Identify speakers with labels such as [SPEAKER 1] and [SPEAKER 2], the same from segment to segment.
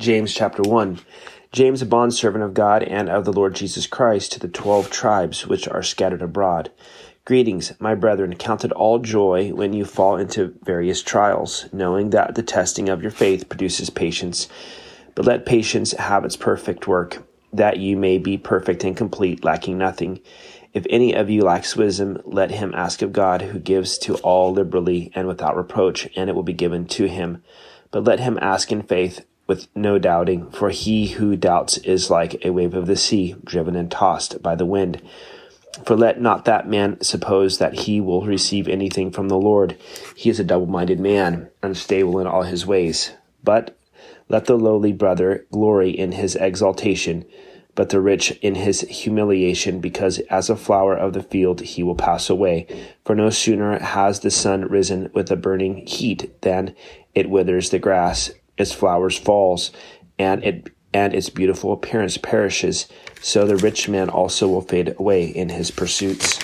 [SPEAKER 1] James chapter 1. James, a bondservant of God and of the Lord Jesus Christ, to the twelve tribes which are scattered abroad. Greetings, my brethren. Count it all joy when you fall into various trials, knowing that the testing of your faith produces patience. But let patience have its perfect work, that you may be perfect and complete, lacking nothing. If any of you lacks wisdom, let him ask of God, who gives to all liberally and without reproach, and it will be given to him. But let him ask in faith, with no doubting, for he who doubts is like a wave of the sea, driven and tossed by the wind. For let not that man suppose that he will receive anything from the Lord. He is a double minded man, unstable in all his ways. But let the lowly brother glory in his exaltation but the rich in his humiliation, because as a flower of the field he will pass away. For no sooner has the sun risen with a burning heat than it withers the grass, its flowers falls, and it and its beautiful appearance perishes. So the rich man also will fade away in his pursuits.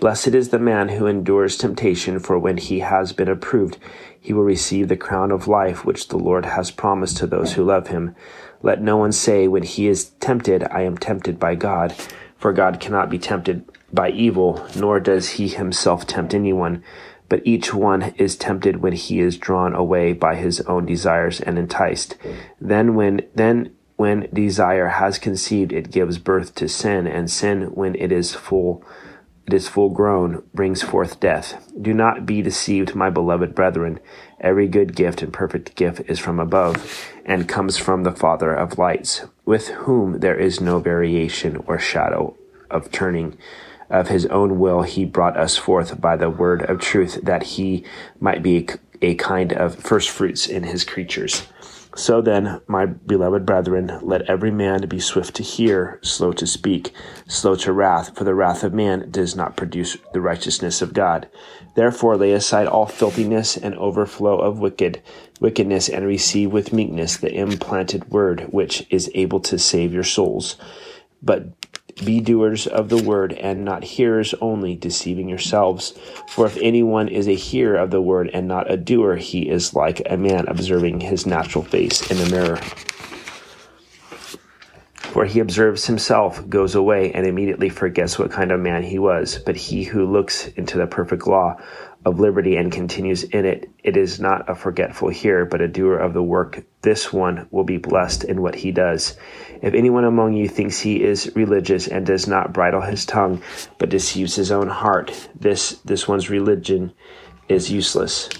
[SPEAKER 1] Blessed is the man who endures temptation, for when he has been approved, he will receive the crown of life which the Lord has promised to those who love him. Let no one say when he is tempted, I am tempted by God, for God cannot be tempted by evil, nor does he himself tempt anyone. But each one is tempted when he is drawn away by his own desires and enticed. Then when, then when desire has conceived, it gives birth to sin, and sin, when it is full, it is full grown, brings forth death. Do not be deceived, my beloved brethren. Every good gift and perfect gift is from above, and comes from the Father of lights, with whom there is no variation or shadow of turning. Of his own will he brought us forth by the word of truth, that he might be a kind of firstfruits in his creatures. So then, my beloved brethren, let every man be swift to hear, slow to speak, slow to wrath, for the wrath of man does not produce the righteousness of God. Therefore lay aside all filthiness and overflow of wicked wickedness, and receive with meekness the implanted word which is able to save your souls. But be doers of the word and not hearers only, deceiving yourselves. For if anyone is a hearer of the word and not a doer, he is like a man observing his natural face in a mirror. For he observes himself, goes away, and immediately forgets what kind of man he was. But he who looks into the perfect law of liberty and continues in it, it is not a forgetful hearer, but a doer of the work. This one will be blessed in what he does. If anyone among you thinks he is religious and does not bridle his tongue, but deceives his own heart, this, this one's religion is useless.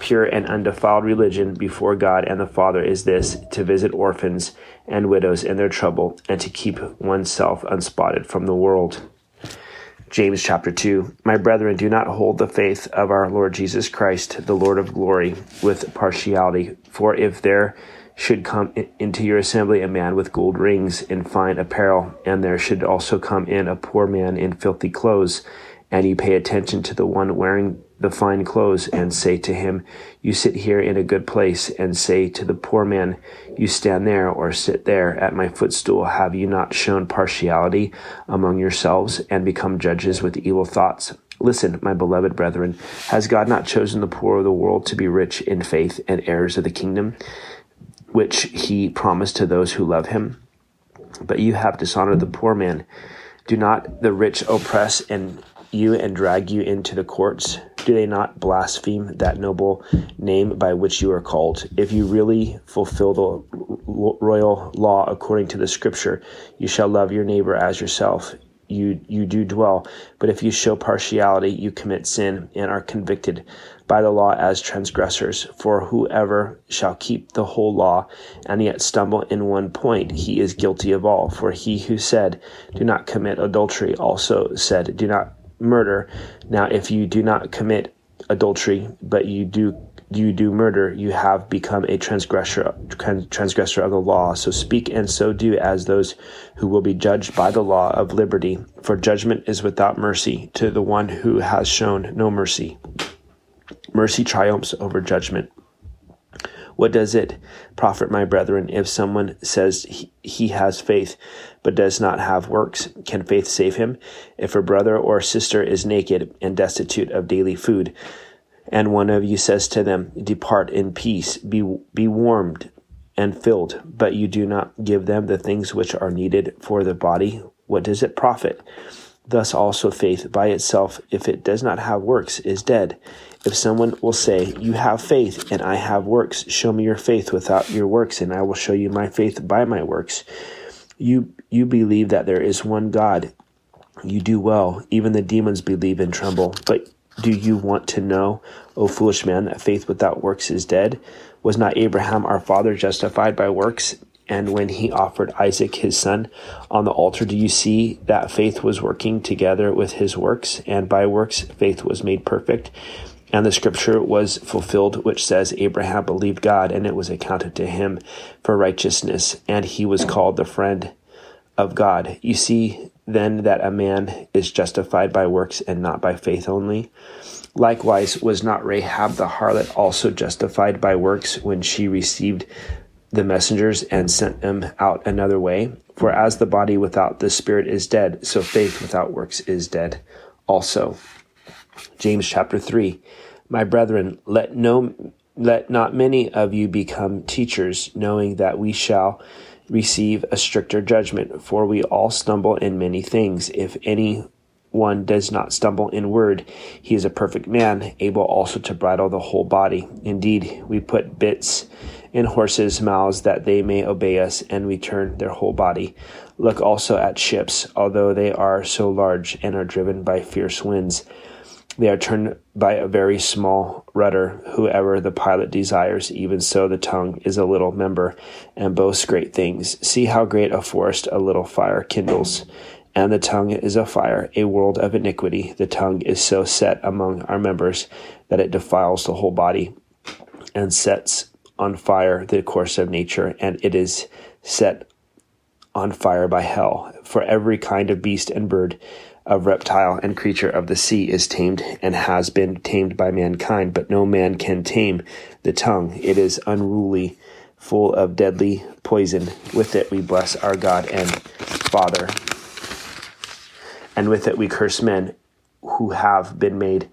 [SPEAKER 1] Pure and undefiled religion before God and the Father is this to visit orphans and widows in their trouble and to keep oneself unspotted from the world. James chapter 2. My brethren, do not hold the faith of our Lord Jesus Christ, the Lord of glory, with partiality. For if there should come into your assembly a man with gold rings and fine apparel, and there should also come in a poor man in filthy clothes, and you pay attention to the one wearing the fine clothes, and say to him, You sit here in a good place, and say to the poor man, You stand there or sit there at my footstool. Have you not shown partiality among yourselves, and become judges with evil thoughts? Listen, my beloved brethren, has God not chosen the poor of the world to be rich in faith and heirs of the kingdom, which he promised to those who love him? But you have dishonored the poor man. Do not the rich oppress and you and drag you into the courts? Do they not blaspheme that noble name by which you are called? If you really fulfill the royal law according to the scripture, you shall love your neighbor as yourself. You, you do dwell. But if you show partiality, you commit sin and are convicted by the law as transgressors. For whoever shall keep the whole law and yet stumble in one point, he is guilty of all. For he who said, Do not commit adultery, also said, Do not murder. Now, if you do not commit adultery, but you do you do murder, you have become a transgressor transgressor of the law. So speak and so do as those who will be judged by the law of liberty. For judgment is without mercy to the one who has shown no mercy. Mercy triumphs over judgment. What does it profit, my brethren, if someone says he, he has faith but does not have works? Can faith save him? If a brother or sister is naked and destitute of daily food, and one of you says to them, Depart in peace, be, be warmed and filled, but you do not give them the things which are needed for the body, what does it profit? Thus also faith by itself, if it does not have works, is dead. If someone will say, You have faith, and I have works, show me your faith without your works, and I will show you my faith by my works. You you believe that there is one God. You do well. Even the demons believe and tremble. But do you want to know, O foolish man, that faith without works is dead? Was not Abraham our father justified by works? And when he offered Isaac his son on the altar, do you see that faith was working together with his works? And by works, faith was made perfect. And the scripture was fulfilled, which says, Abraham believed God, and it was accounted to him for righteousness, and he was called the friend of God. You see then that a man is justified by works and not by faith only. Likewise, was not Rahab the harlot also justified by works when she received the messengers and sent them out another way? For as the body without the spirit is dead, so faith without works is dead also. James chapter 3. My brethren, let no let not many of you become teachers, knowing that we shall receive a stricter judgment, for we all stumble in many things. If any one does not stumble in word, he is a perfect man, able also to bridle the whole body. Indeed, we put bits in horses' mouths that they may obey us, and we turn their whole body. Look also at ships, although they are so large and are driven by fierce winds they are turned by a very small rudder, whoever the pilot desires. Even so, the tongue is a little member and boasts great things. See how great a forest a little fire kindles. And the tongue is a fire, a world of iniquity. The tongue is so set among our members that it defiles the whole body and sets on fire the course of nature, and it is set on fire by hell. For every kind of beast and bird, of reptile and creature of the sea is tamed and has been tamed by mankind, but no man can tame the tongue. It is unruly, full of deadly poison. With it we bless our God and Father. And with it we curse men who have been made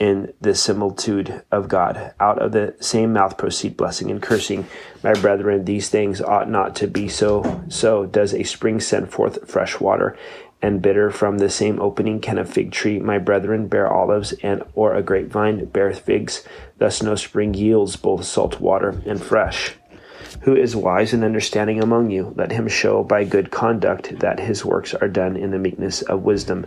[SPEAKER 1] in the similitude of God. Out of the same mouth proceed blessing and cursing. My brethren, these things ought not to be so. So does a spring send forth fresh water and bitter from the same opening can a fig tree, my brethren, bear olives, and or a grapevine bear figs. Thus no spring yields both salt water and fresh. Who is wise and understanding among you? Let him show by good conduct that his works are done in the meekness of wisdom.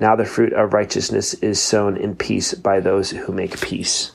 [SPEAKER 1] Now the fruit of righteousness is sown in peace by those who make peace.